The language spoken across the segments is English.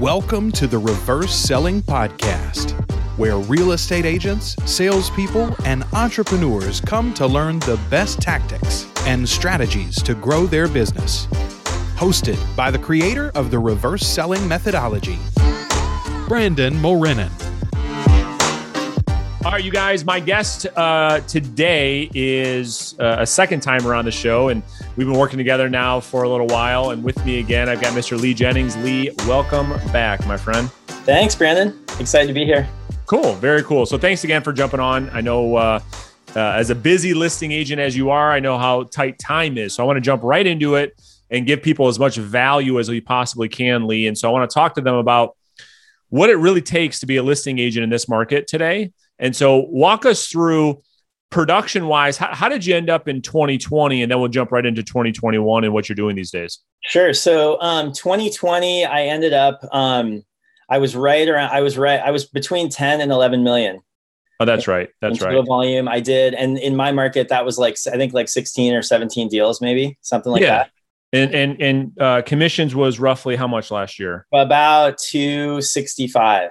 Welcome to the Reverse Selling Podcast, where real estate agents, salespeople, and entrepreneurs come to learn the best tactics and strategies to grow their business. Hosted by the creator of the Reverse Selling Methodology, Brandon Mulrenin. All right, you guys, my guest uh, today is uh, a second time around the show, and we've been working together now for a little while. And with me again, I've got Mr. Lee Jennings. Lee, welcome back, my friend. Thanks, Brandon. Excited to be here. Cool, very cool. So, thanks again for jumping on. I know uh, uh as a busy listing agent as you are, I know how tight time is. So, I want to jump right into it and give people as much value as we possibly can, Lee. And so, I want to talk to them about what it really takes to be a listing agent in this market today and so, walk us through production wise, how, how, did you end up in 2020? And then we'll jump right into 2021 and what you're doing these days. Sure. So, um, 2020, I ended up, um, I was right around, I was right, I was between 10 and 11 million. Oh, that's right. That's right. Volume I did, and in my market, that was like I think like 16 or 17 deals, maybe something like yeah. that. And and and uh, commissions was roughly how much last year? About 265.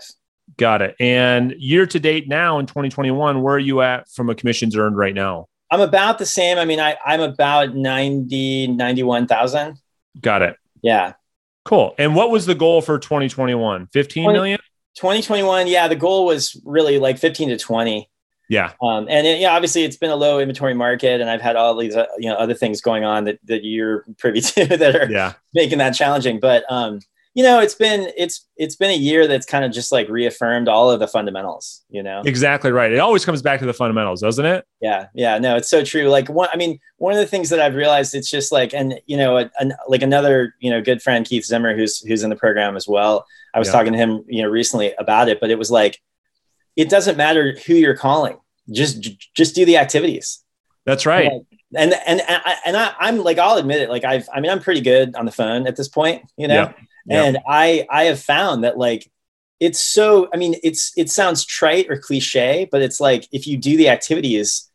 Got it. And year to date now in 2021, where are you at from a commissions earned right now? I'm about the same. I mean, I, I'm about 90, 91,000. Got it. Yeah. Cool. And what was the goal for 2021? 15 20, million? 2021. Yeah. The goal was really like 15 to 20. Yeah. Um, and it, yeah, obviously it's been a low inventory market and I've had all these, uh, you know, other things going on that, that you're privy to that are yeah. making that challenging. But, um, you know it's been it's it's been a year that's kind of just like reaffirmed all of the fundamentals you know? Exactly right. It always comes back to the fundamentals doesn't it? Yeah yeah no it's so true. Like one i mean one of the things that i've realized it's just like and you know a, a, like another you know good friend keith zimmer who's who's in the program as well. I was yeah. talking to him you know recently about it but it was like it doesn't matter who you're calling. Just just do the activities. That's right. And and and, I, and I, i'm like i'll admit it like i've i mean i'm pretty good on the phone at this point you know? Yeah and I I have found that like it's so I mean it's it sounds trite or cliche, but it's like if you do the activities,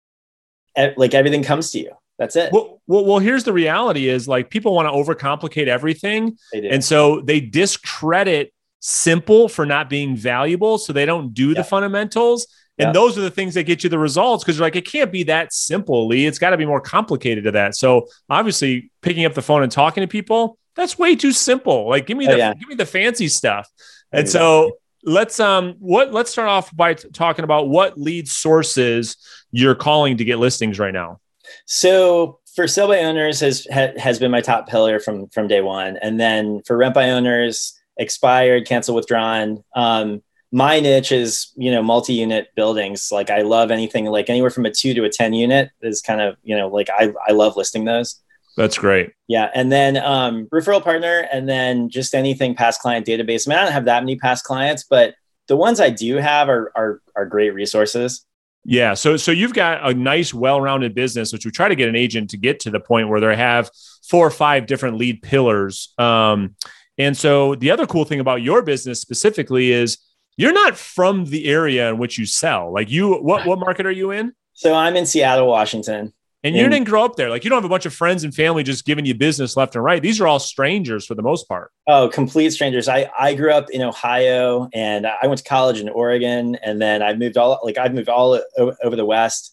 like everything comes to you. That's it. Well, well, well here's the reality: is like people want to overcomplicate everything, and so they discredit simple for not being valuable, so they don't do the fundamentals. And those are the things that get you the results because you're like, it can't be that simple, Lee. It's got to be more complicated to that. So obviously, picking up the phone and talking to people, that's way too simple. Like give me oh, the oh, yeah. give me the fancy stuff. And so let's um what let's start off by t- talking about what lead sources you're calling to get listings right now. So for sale by owners has ha, has been my top pillar from from day one, and then for rent by owners, expired, cancel, withdrawn. Um, my niche is you know multi-unit buildings. Like I love anything like anywhere from a two to a ten unit is kind of you know like I I love listing those. That's great. Yeah. And then um, referral partner, and then just anything past client database. I mean, I don't have that many past clients, but the ones I do have are, are, are great resources. Yeah. So, so you've got a nice, well-rounded business, which we try to get an agent to get to the point where they have four or five different lead pillars. Um, and so the other cool thing about your business specifically is you're not from the area in which you sell. Like you, what, what market are you in? So I'm in Seattle, Washington. And you didn't grow up there. Like you don't have a bunch of friends and family just giving you business left and right. These are all strangers for the most part. Oh, complete strangers. I, I grew up in Ohio and I went to college in Oregon and then I moved all like I've moved all over the West.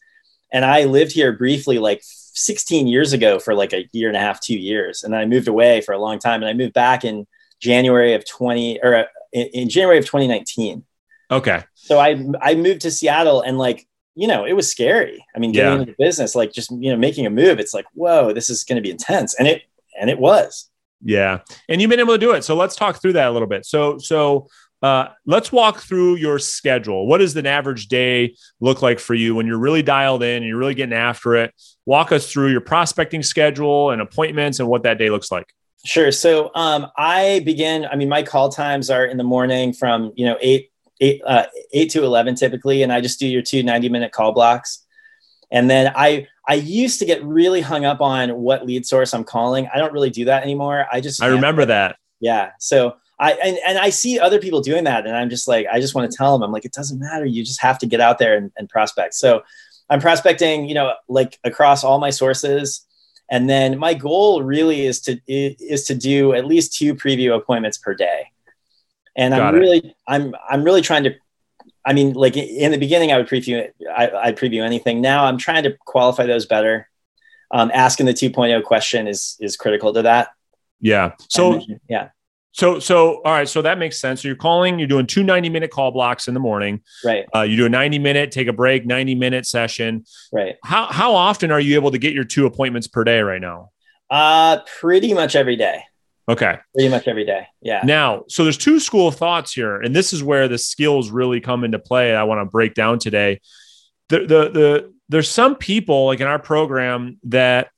And I lived here briefly like 16 years ago for like a year and a half, two years. And then I moved away for a long time. And I moved back in January of 20 or uh, in, in January of 2019. Okay. So I I moved to Seattle and like you know, it was scary. I mean, getting yeah. into the business, like just, you know, making a move, it's like, whoa, this is going to be intense. And it, and it was. Yeah. And you've been able to do it. So let's talk through that a little bit. So, so, uh, let's walk through your schedule. What does an average day look like for you when you're really dialed in and you're really getting after it? Walk us through your prospecting schedule and appointments and what that day looks like. Sure. So um, I begin. I mean, my call times are in the morning from you know eight eight, uh, eight to 11 typically. And I just do your two 90 minute call blocks. And then I, I used to get really hung up on what lead source I'm calling. I don't really do that anymore. I just, I remember that. Yeah. So I, and, and I see other people doing that. And I'm just like, I just want to tell them, I'm like, it doesn't matter. You just have to get out there and, and prospect. So I'm prospecting, you know, like across all my sources. And then my goal really is to, is to do at least two preview appointments per day. And Got I'm it. really, I'm, I'm really trying to, I mean, like in the beginning, I would preview, I, I'd preview anything. Now I'm trying to qualify those better. Um, asking the 2.0 question is, is critical to that. Yeah. So, yeah. So, so all right. So that makes sense. So you're calling. You're doing two 90 minute call blocks in the morning. Right. Uh, you do a 90 minute, take a break, 90 minute session. Right. How how often are you able to get your two appointments per day right now? Uh, pretty much every day. Okay. Pretty much every day. Yeah. Now, so there's two school of thoughts here, and this is where the skills really come into play. I want to break down today. The the the there's some people like in our program that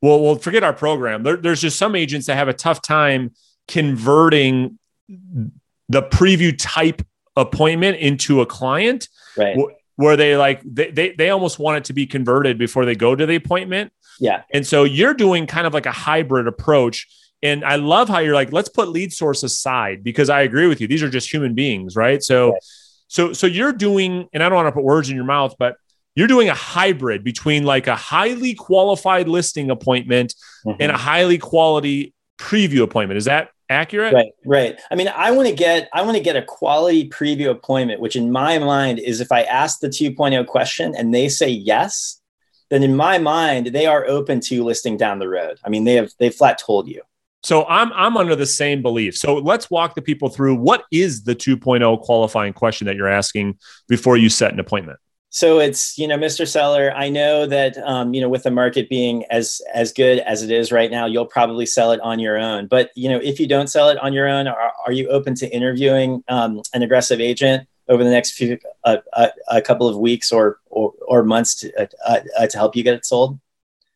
well, we'll forget our program. There, there's just some agents that have a tough time converting the preview type appointment into a client right where they like they, they they almost want it to be converted before they go to the appointment yeah and so you're doing kind of like a hybrid approach and i love how you're like let's put lead source aside because i agree with you these are just human beings right so right. so so you're doing and i don't want to put words in your mouth but you're doing a hybrid between like a highly qualified listing appointment mm-hmm. and a highly quality preview appointment. Is that accurate? Right, right. I mean, I want to get I want to get a quality preview appointment, which in my mind is if I ask the 2.0 question and they say yes, then in my mind they are open to listing down the road. I mean, they have they flat told you. So I'm I'm under the same belief. So let's walk the people through what is the 2.0 qualifying question that you're asking before you set an appointment. So it's you know mr seller i know that um, you know with the market being as as good as it is right now you'll probably sell it on your own. But you know if you don't sell it on your own are, are you open to interviewing um, an aggressive agent over the next few uh, uh, a couple of weeks or or, or months to, uh, uh, uh, to help you get it sold?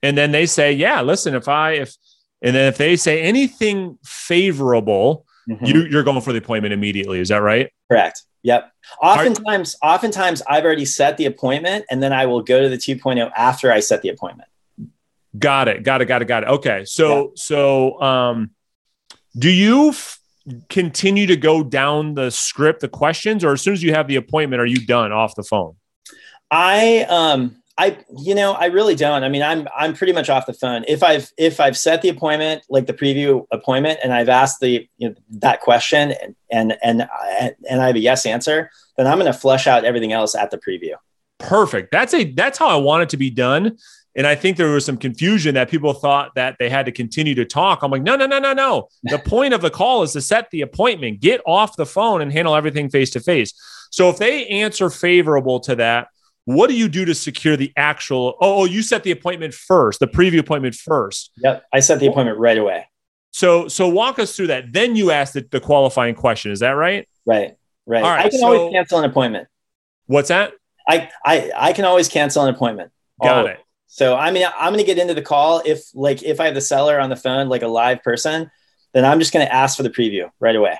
And then they say yeah listen if i if and then if they say anything favorable mm-hmm. you, you're going for the appointment immediately is that right correct Yep. Oftentimes, Are, oftentimes I've already set the appointment and then I will go to the 2.0 after I set the appointment. Got it. Got it. Got it. Got it. Okay. So, yeah. so, um, do you f- continue to go down the script, the questions, or as soon as you have the appointment, are you done off the phone? I, um, I, you know, I really don't. I mean, I'm I'm pretty much off the phone. If I've if I've set the appointment, like the preview appointment, and I've asked the you know, that question, and and and uh, and I have a yes answer, then I'm going to flush out everything else at the preview. Perfect. That's a that's how I want it to be done. And I think there was some confusion that people thought that they had to continue to talk. I'm like, no, no, no, no, no. The point of the call is to set the appointment, get off the phone, and handle everything face to face. So if they answer favorable to that what do you do to secure the actual? Oh, oh, you set the appointment first, the preview appointment first. Yep, I set the appointment right away. So, so walk us through that. Then you ask the, the qualifying question. Is that right? Right, right. I can so, always cancel an appointment. What's that? I, I, I can always cancel an appointment. Got always. it. So I mean, I'm going to get into the call if, like, if I have the seller on the phone, like a live person, then I'm just going to ask for the preview right away.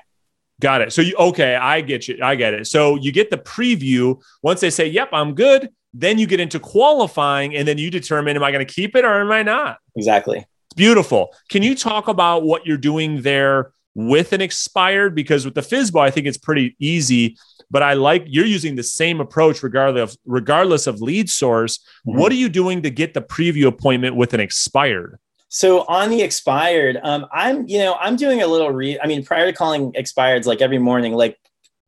Got it. So you okay, I get you. I get it. So you get the preview. Once they say, "Yep, I'm good," then you get into qualifying and then you determine am I going to keep it or am I not? Exactly. Beautiful. Can you talk about what you're doing there with an expired because with the FSBO I think it's pretty easy, but I like you're using the same approach regardless of regardless of lead source. Mm-hmm. What are you doing to get the preview appointment with an expired? So on the expired, um, I'm you know I'm doing a little re. I mean, prior to calling expireds, like every morning, like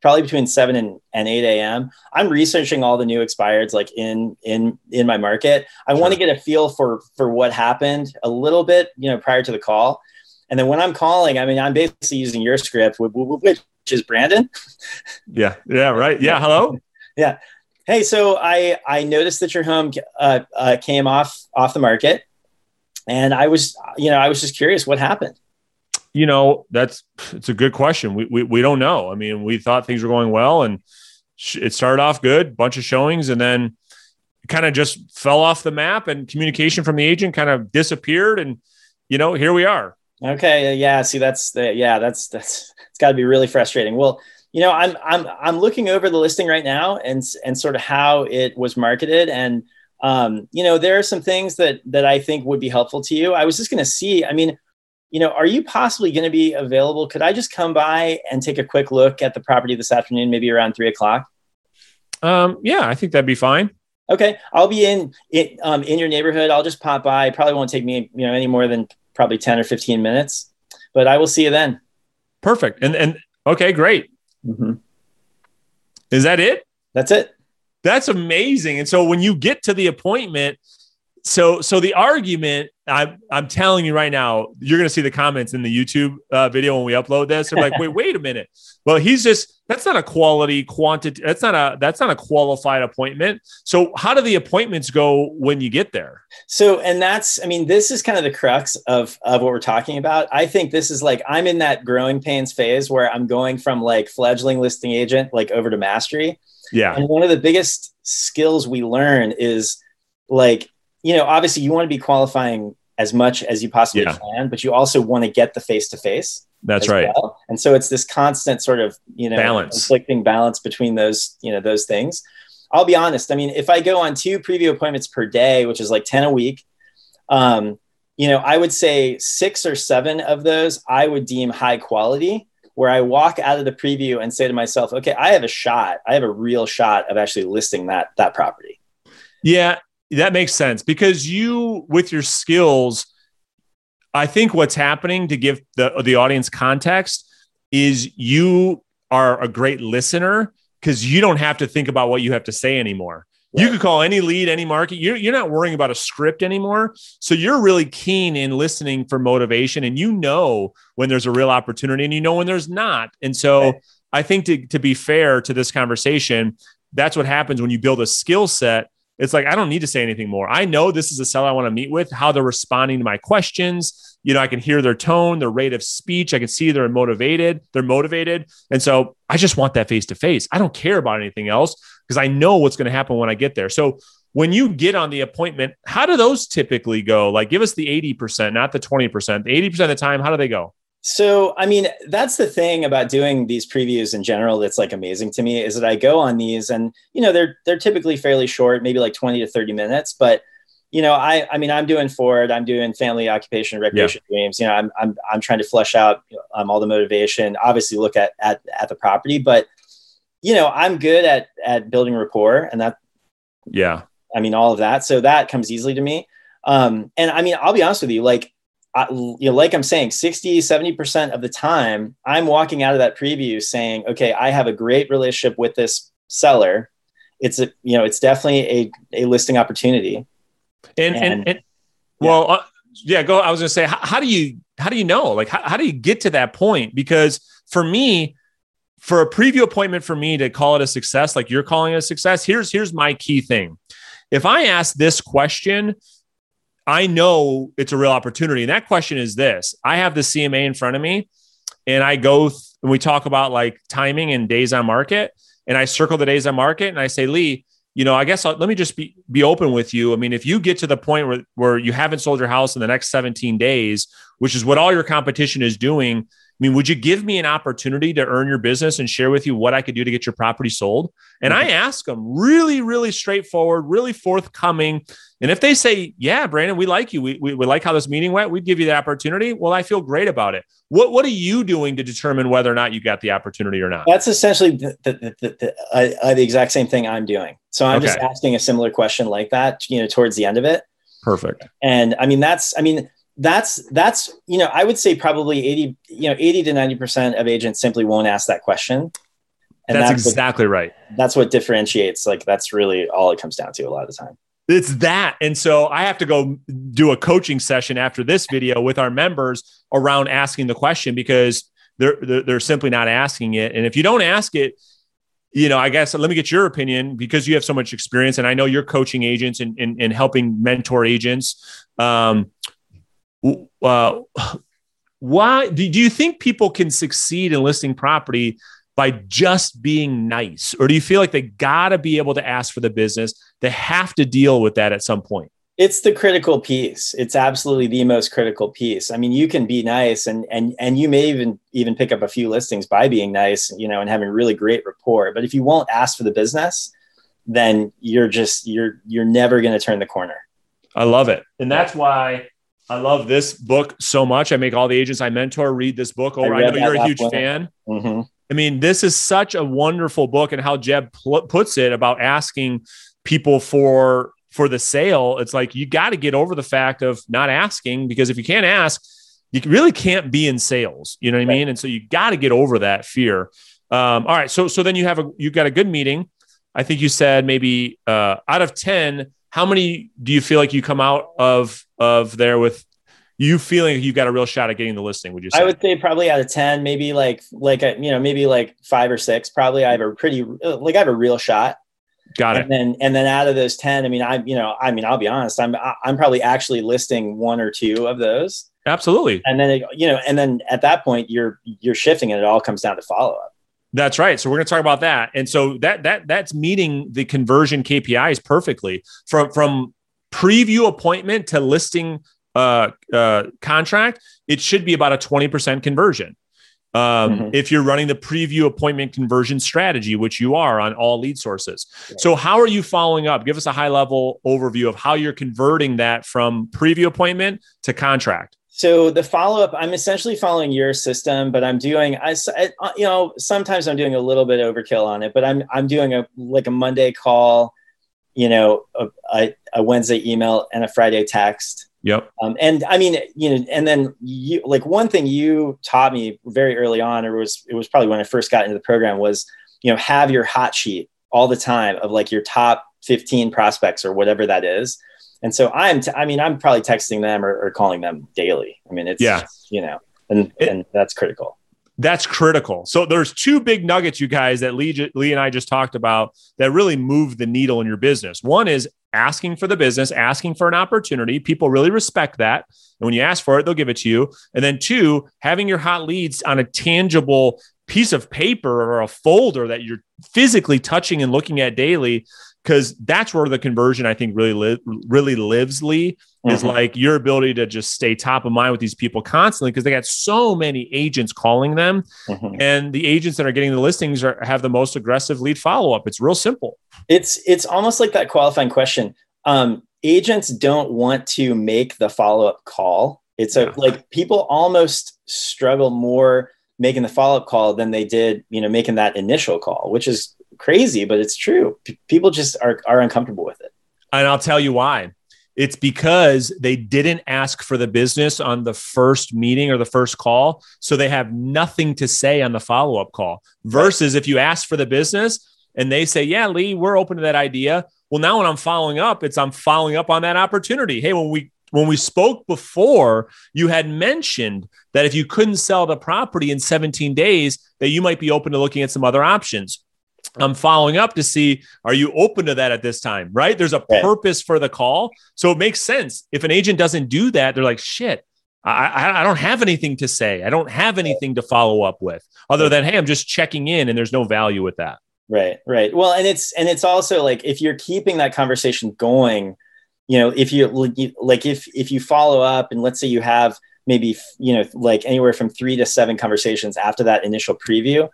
probably between seven and, and eight a.m. I'm researching all the new expireds, like in in in my market. I sure. want to get a feel for for what happened a little bit, you know, prior to the call. And then when I'm calling, I mean, I'm basically using your script, which is Brandon. Yeah. Yeah. Right. Yeah. Hello. yeah. Hey, so I I noticed that your home uh, uh, came off off the market and I was, you know, I was just curious what happened. You know, that's it's a good question. We, we, we don't know. I mean, we thought things were going well and it started off good, bunch of showings, and then kind of just fell off the map and communication from the agent kind of disappeared. And, you know, here we are. Okay. Yeah. See, that's the, yeah, that's, that's, it's got to be really frustrating. Well, you know, I'm, I'm, I'm looking over the listing right now and, and sort of how it was marketed and, um, you know, there are some things that that I think would be helpful to you. I was just going to see. I mean, you know, are you possibly going to be available? Could I just come by and take a quick look at the property this afternoon, maybe around three o'clock? Um, yeah, I think that'd be fine. Okay, I'll be in in, um, in your neighborhood. I'll just pop by. It probably won't take me, you know, any more than probably ten or fifteen minutes, but I will see you then. Perfect. And and Okay, great. Mm-hmm. Is that it? That's it. That's amazing. And so when you get to the appointment, so so the argument I'm I'm telling you right now, you're going to see the comments in the YouTube uh, video when we upload this. They're like, wait, wait a minute. Well, he's just that's not a quality quantity. That's not a that's not a qualified appointment. So how do the appointments go when you get there? So and that's I mean this is kind of the crux of of what we're talking about. I think this is like I'm in that growing pains phase where I'm going from like fledgling listing agent like over to mastery. Yeah. And one of the biggest skills we learn is like you know obviously you want to be qualifying as much as you possibly yeah. can, but you also want to get the face to face. That's right. Well. And so it's this constant sort of, you know, balance, conflicting balance between those, you know, those things. I'll be honest. I mean, if I go on two preview appointments per day, which is like 10 a week, um, you know, I would say six or seven of those I would deem high quality, where I walk out of the preview and say to myself, okay, I have a shot. I have a real shot of actually listing that that property. Yeah, that makes sense because you, with your skills, I think what's happening to give the the audience context is you are a great listener because you don't have to think about what you have to say anymore. Right. You could call any lead, any market. You're, you're not worrying about a script anymore. So you're really keen in listening for motivation and you know when there's a real opportunity and you know when there's not. And so right. I think to, to be fair to this conversation, that's what happens when you build a skill set it's like I don't need to say anything more. I know this is a seller I want to meet with, how they're responding to my questions. You know, I can hear their tone, their rate of speech. I can see they're motivated. They're motivated. And so I just want that face to face. I don't care about anything else because I know what's going to happen when I get there. So when you get on the appointment, how do those typically go? Like give us the 80%, not the 20%. The 80% of the time, how do they go? So, I mean, that's the thing about doing these previews in general that's like amazing to me is that I go on these and, you know, they're they're typically fairly short, maybe like 20 to 30 minutes, but you know, I I mean, I'm doing FORD, I'm doing family occupation recreation yeah. dreams, you know, I'm I'm I'm trying to flesh out um, all the motivation, obviously look at at at the property, but you know, I'm good at at building rapport and that yeah. I mean, all of that. So that comes easily to me. Um, and I mean, I'll be honest with you, like I, you know, like I'm saying, 60, 70% of the time, I'm walking out of that preview saying, okay, I have a great relationship with this seller. It's a, you know, it's definitely a, a listing opportunity. And, and, and, and yeah. well, uh, yeah, go, I was gonna say, how, how, do you, how do you know? Like, how, how do you get to that point? Because for me, for a preview appointment for me to call it a success, like you're calling it a success, here's, here's my key thing. If I ask this question, I know it's a real opportunity. And that question is this I have the CMA in front of me, and I go th- and we talk about like timing and days on market. And I circle the days on market and I say, Lee, you know, I guess I'll, let me just be, be open with you. I mean, if you get to the point where, where you haven't sold your house in the next 17 days, which is what all your competition is doing, mean, would you give me an opportunity to earn your business and share with you what I could do to get your property sold? And I mm-hmm. ask them really, really straightforward, really forthcoming. And if they say, yeah, Brandon, we like you. We, we, we like how this meeting went. We'd give you the opportunity. Well, I feel great about it. What, what are you doing to determine whether or not you got the opportunity or not? That's essentially the, the, the, the, uh, the exact same thing I'm doing. So I'm okay. just asking a similar question like that, you know, towards the end of it. Perfect. And I mean, that's, I mean, that's that's you know i would say probably 80 you know 80 to 90 percent of agents simply won't ask that question. And that's, that's exactly what, right. that's what differentiates like that's really all it comes down to a lot of the time. It's that. And so i have to go do a coaching session after this video with our members around asking the question because they're they're, they're simply not asking it. And if you don't ask it you know, I guess let me get your opinion because you have so much experience and I know you're coaching agents and, and, and helping mentor agents. Um, uh, why do, do you think people can succeed in listing property by just being nice? Or do you feel like they got to be able to ask for the business? They have to deal with that at some point. It's the critical piece. It's absolutely the most critical piece. I mean you can be nice and and and you may even even pick up a few listings by being nice you know and having really great rapport. But if you won't ask for the business then you're just you're you're never going to turn the corner. I love it. And that's why I love this book so much. I make all the agents I mentor read this book over. I, I know you're a huge fan. Mm-hmm. I mean, this is such a wonderful book, and how Jeb pl- puts it about asking people for for the sale. It's like you got to get over the fact of not asking because if you can't ask, you really can't be in sales. You know what I mean? And so you got to get over that fear. Um, all right. So, so then you have a, you got a good meeting. I think you said maybe uh, out of 10, how many do you feel like you come out of, of there with you feeling you got a real shot at getting the listing? Would you say? I would say probably out of 10, maybe like, like, a, you know, maybe like five or six, probably I have a pretty, uh, like I have a real shot. Got it. And then, and then out of those 10, I mean, I, you know, I mean, I'll be honest, I'm, I'm probably actually listing one or two of those. Absolutely. And then, it, you know, and then at that point you're, you're shifting and it all comes down to follow up. That's right. So we're going to talk about that. And so that, that, that's meeting the conversion KPIs perfectly from, from preview appointment to listing uh, uh, contract. It should be about a 20% conversion. Um, mm-hmm. If you're running the preview appointment conversion strategy, which you are on all lead sources. So, how are you following up? Give us a high level overview of how you're converting that from preview appointment to contract. So the follow up, I'm essentially following your system, but I'm doing, I, uh, you know, sometimes I'm doing a little bit overkill on it, but I'm I'm doing a like a Monday call, you know, a, a Wednesday email and a Friday text Yep. Um, and I mean, you know, and then you like one thing you taught me very early on, or was it was probably when I first got into the program was, you know, have your hot sheet all the time of like your top 15 prospects or whatever that is. And so I'm, t- I mean, I'm probably texting them or, or calling them daily. I mean, it's, yeah. you know, and, it, and that's critical. That's critical. So there's two big nuggets, you guys, that Lee, Lee and I just talked about that really move the needle in your business. One is asking for the business, asking for an opportunity. People really respect that. And when you ask for it, they'll give it to you. And then two, having your hot leads on a tangible piece of paper or a folder that you're physically touching and looking at daily because that's where the conversion I think really li- really lives. Lee mm-hmm. is like your ability to just stay top of mind with these people constantly because they got so many agents calling them, mm-hmm. and the agents that are getting the listings are have the most aggressive lead follow up. It's real simple. It's it's almost like that qualifying question. Um, agents don't want to make the follow up call. It's a yeah. like people almost struggle more making the follow up call than they did, you know, making that initial call, which is crazy, but it's true. P- people just are, are uncomfortable with it. And I'll tell you why. It's because they didn't ask for the business on the first meeting or the first call. So they have nothing to say on the follow up call. Versus right. if you ask for the business and they say, Yeah, Lee, we're open to that idea. Well, now when I'm following up, it's I'm following up on that opportunity. Hey, when we when we spoke before, you had mentioned that if you couldn't sell the property in 17 days, that you might be open to looking at some other options. I'm following up to see are you open to that at this time, right? There's a purpose for the call. So it makes sense. If an agent doesn't do that, they're like, shit, I, I don't have anything to say. I don't have anything to follow up with other than, hey, I'm just checking in and there's no value with that. Right, right. Well, and it's and it's also like if you're keeping that conversation going, you know, if you like if if you follow up and let's say you have maybe you know like anywhere from 3 to 7 conversations after that initial preview,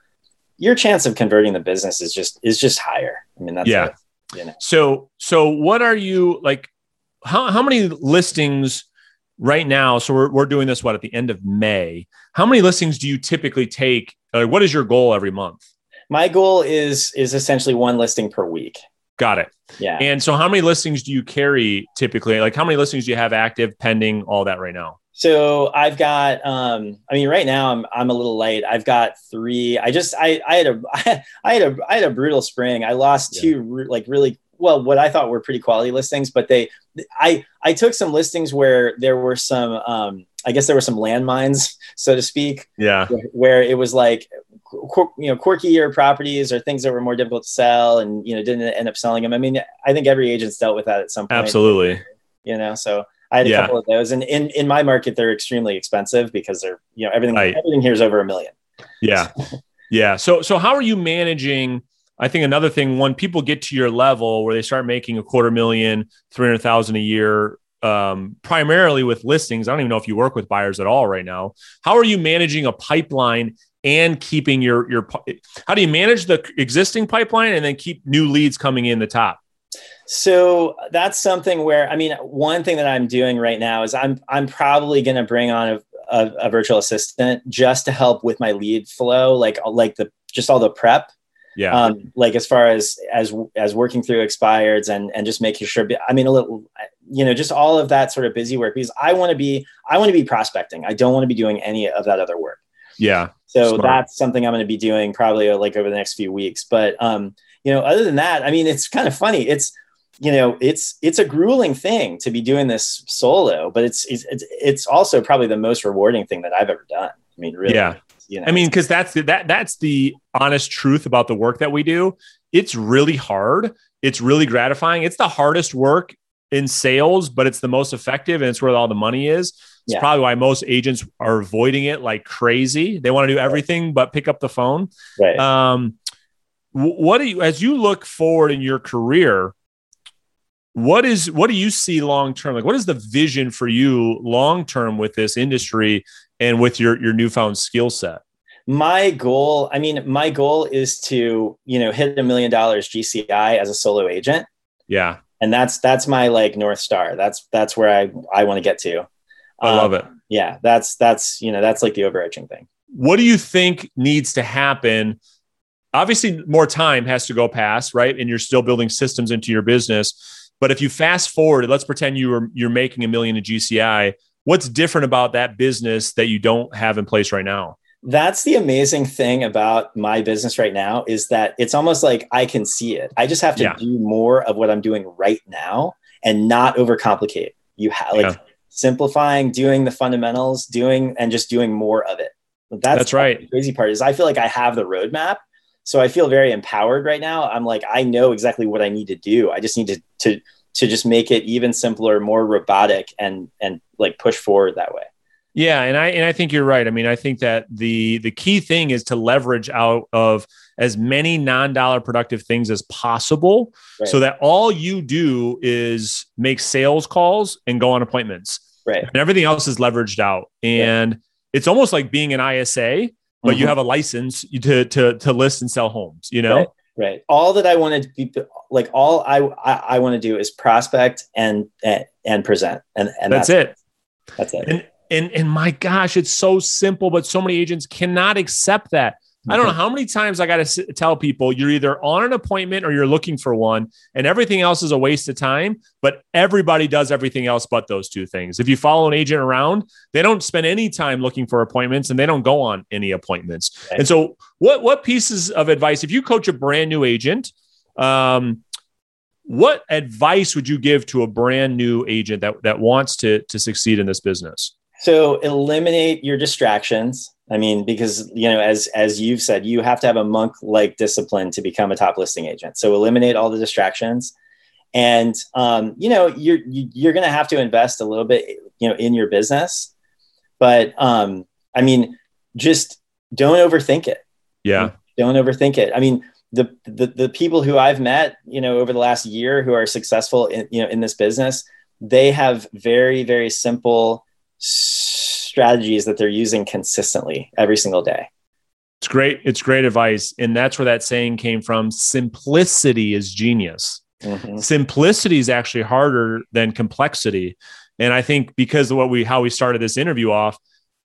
your chance of converting the business is just is just higher. I mean, that's yeah. you know. So so what are you like? How how many listings right now? So we're we're doing this what at the end of May. How many listings do you typically take? Like, what is your goal every month? My goal is is essentially one listing per week. Got it. Yeah. And so, how many listings do you carry typically? Like, how many listings do you have active, pending, all that right now? So I've got, um, I mean, right now I'm, I'm a little late. I've got three. I just, I, I had a, I had a, I had a brutal spring. I lost yeah. two, like really, well, what I thought were pretty quality listings, but they, I, I took some listings where there were some, um, I guess there were some landmines, so to speak. Yeah. Where it was like, you know, quirkier properties or things that were more difficult to sell and, you know, didn't end up selling them. I mean, I think every agent's dealt with that at some point. Absolutely. You know, so I had a yeah. couple of those, and in in my market, they're extremely expensive because they're you know everything right. everything here is over a million. Yeah, yeah. So so how are you managing? I think another thing when people get to your level where they start making a quarter million, three hundred thousand a year, um, primarily with listings. I don't even know if you work with buyers at all right now. How are you managing a pipeline and keeping your your? How do you manage the existing pipeline and then keep new leads coming in the top? So that's something where I mean, one thing that I'm doing right now is I'm I'm probably going to bring on a, a, a, virtual assistant just to help with my lead flow, like like the just all the prep. Yeah. Um, like as far as as as working through expireds and and just making sure. I mean, a little you know, just all of that sort of busy work because I want to be, I want to be prospecting. I don't want to be doing any of that other work. Yeah. So smart. that's something I'm going to be doing probably uh, like over the next few weeks. But, um, you know, other than that, I mean, it's kind of funny. It's, you know, it's, it's a grueling thing to be doing this solo, but it's, it's, it's also probably the most rewarding thing that I've ever done. I mean, really. Yeah. You know, I mean, because that's the, that that's the honest truth about the work that we do. It's really hard. It's really gratifying. It's the hardest work in sales, but it's the most effective and it's where all the money is. It's yeah. probably why most agents are avoiding it like crazy. They want to do everything but pick up the phone. Right. Um, what do you, as you look forward in your career, what is what do you see long term? Like what is the vision for you long term with this industry and with your your newfound skill set? My goal i mean my goal is to you know hit a million dollars gci as a solo agent. Yeah. And that's that's my like north star. That's that's where i i want to get to. I um, love it. yeah that's that's you know that's like the overarching thing. What do you think needs to happen? Obviously more time has to go past right? And you're still building systems into your business but if you fast forward, let's pretend you were you're making a million in GCI. What's different about that business that you don't have in place right now? That's the amazing thing about my business right now is that it's almost like I can see it. I just have to yeah. do more of what I'm doing right now and not overcomplicate. You have like yeah. simplifying, doing the fundamentals, doing and just doing more of it. That's, That's right. The crazy part is I feel like I have the roadmap. So I feel very empowered right now. I'm like, I know exactly what I need to do. I just need to to to just make it even simpler, more robotic, and and like push forward that way. Yeah, and I and I think you're right. I mean, I think that the the key thing is to leverage out of as many non-dollar productive things as possible right. so that all you do is make sales calls and go on appointments. Right. And everything else is leveraged out. And right. it's almost like being an ISA, but mm-hmm. you have a license to to to list and sell homes, you know? Right. Right. All that I wanted to be like, all I I, I want to do is prospect and and, and present, and and that's, that's it. it. That's it. And, and and my gosh, it's so simple, but so many agents cannot accept that. I don't know how many times I got to tell people you're either on an appointment or you're looking for one, and everything else is a waste of time. But everybody does everything else but those two things. If you follow an agent around, they don't spend any time looking for appointments and they don't go on any appointments. Right. And so, what what pieces of advice if you coach a brand new agent? Um, what advice would you give to a brand new agent that that wants to to succeed in this business? So eliminate your distractions I mean, because you know, as as you've said, you have to have a monk-like discipline to become a top listing agent. So eliminate all the distractions, and um, you know, you're you're going to have to invest a little bit, you know, in your business. But um, I mean, just don't overthink it. Yeah, don't overthink it. I mean, the the the people who I've met, you know, over the last year who are successful in you know in this business, they have very very simple strategies that they're using consistently every single day. It's great. It's great advice. And that's where that saying came from. Simplicity is genius. Mm-hmm. Simplicity is actually harder than complexity. And I think because of what we how we started this interview off,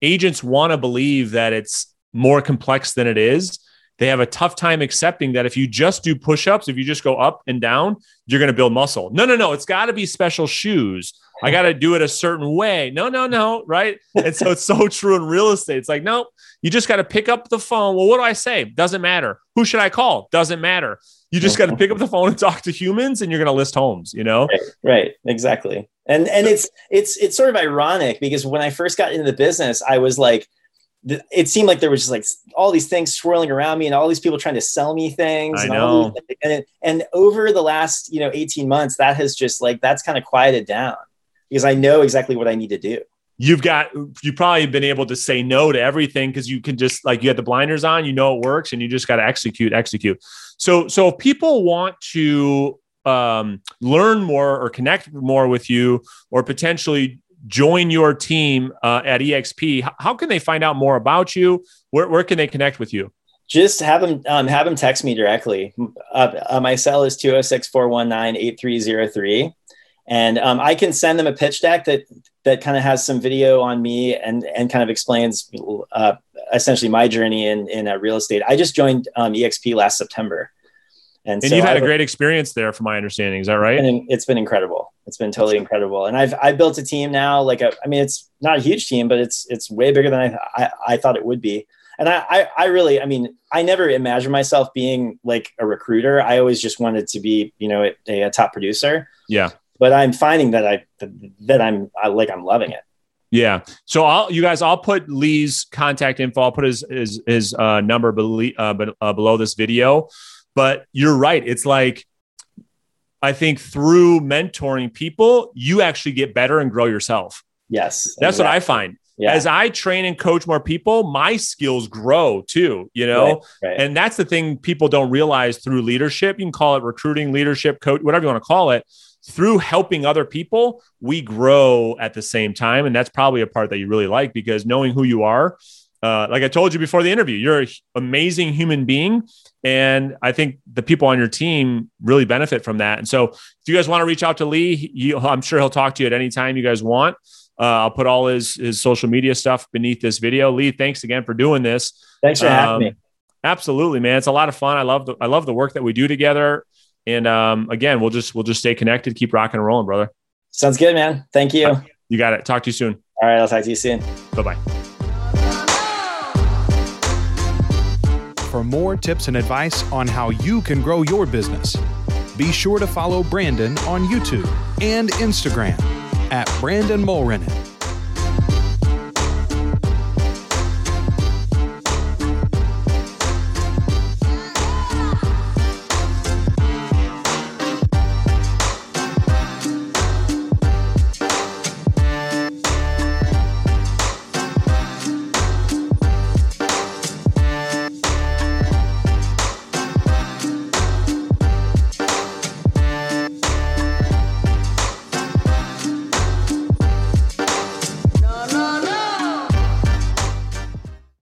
agents want to believe that it's more complex than it is. They have a tough time accepting that if you just do push-ups, if you just go up and down, you're going to build muscle. No, no, no. It's got to be special shoes I got to do it a certain way. No, no, no. Right. And so it's so true in real estate. It's like, nope, you just got to pick up the phone. Well, what do I say? Doesn't matter. Who should I call? Doesn't matter. You just got to pick up the phone and talk to humans and you're going to list homes, you know? Right, right. Exactly. And, and it's, it's, it's sort of ironic because when I first got into the business, I was like, it seemed like there was just like all these things swirling around me and all these people trying to sell me things. I and know. These, and, and over the last, you know, 18 months, that has just like, that's kind of quieted down because I know exactly what I need to do. You've got you've probably been able to say no to everything because you can just like you have the blinders on, you know it works, and you just got to execute, execute. So so if people want to um, learn more or connect more with you, or potentially join your team uh, at EXP, how can they find out more about you? Where, where can they connect with you? Just have them um, have them text me directly. Uh, uh, my cell is 206 419 8303 and um, I can send them a pitch deck that that kind of has some video on me and and kind of explains uh, essentially my journey in in uh, real estate. I just joined um, EXP last September, And, and so you've had I've, a great experience there, from my understanding. Is that right? And it's been incredible. It's been totally incredible. And I've I built a team now. Like a, I mean, it's not a huge team, but it's it's way bigger than I I, I thought it would be. And I, I I really, I mean, I never imagined myself being like a recruiter. I always just wanted to be, you know, a, a top producer. Yeah. But I'm finding that I that I'm I, like I'm loving it. Yeah. So I'll you guys, I'll put Lee's contact info. I'll put his his his uh, number below uh, uh, below this video. But you're right. It's like I think through mentoring people, you actually get better and grow yourself. Yes. That's exactly. what I find. Yeah. As I train and coach more people, my skills grow too, you know? Right, right. And that's the thing people don't realize through leadership. You can call it recruiting, leadership, coach, whatever you want to call it through helping other people, we grow at the same time. And that's probably a part that you really like because knowing who you are, uh, like I told you before the interview, you're an amazing human being. And I think the people on your team really benefit from that. And so if you guys want to reach out to Lee, he, I'm sure he'll talk to you at any time you guys want. Uh, I'll put all his, his social media stuff beneath this video. Lee, thanks again for doing this. Thanks for um, having me. Absolutely, man. It's a lot of fun. I love the, I love the work that we do together. And um, again, we'll just we'll just stay connected, keep rocking and rolling, brother. Sounds good, man. Thank you. You got it. Talk to you soon. All right, I'll talk to you soon. Bye bye For more tips and advice on how you can grow your business, be sure to follow Brandon on YouTube and Instagram at Brandon Mulrenin.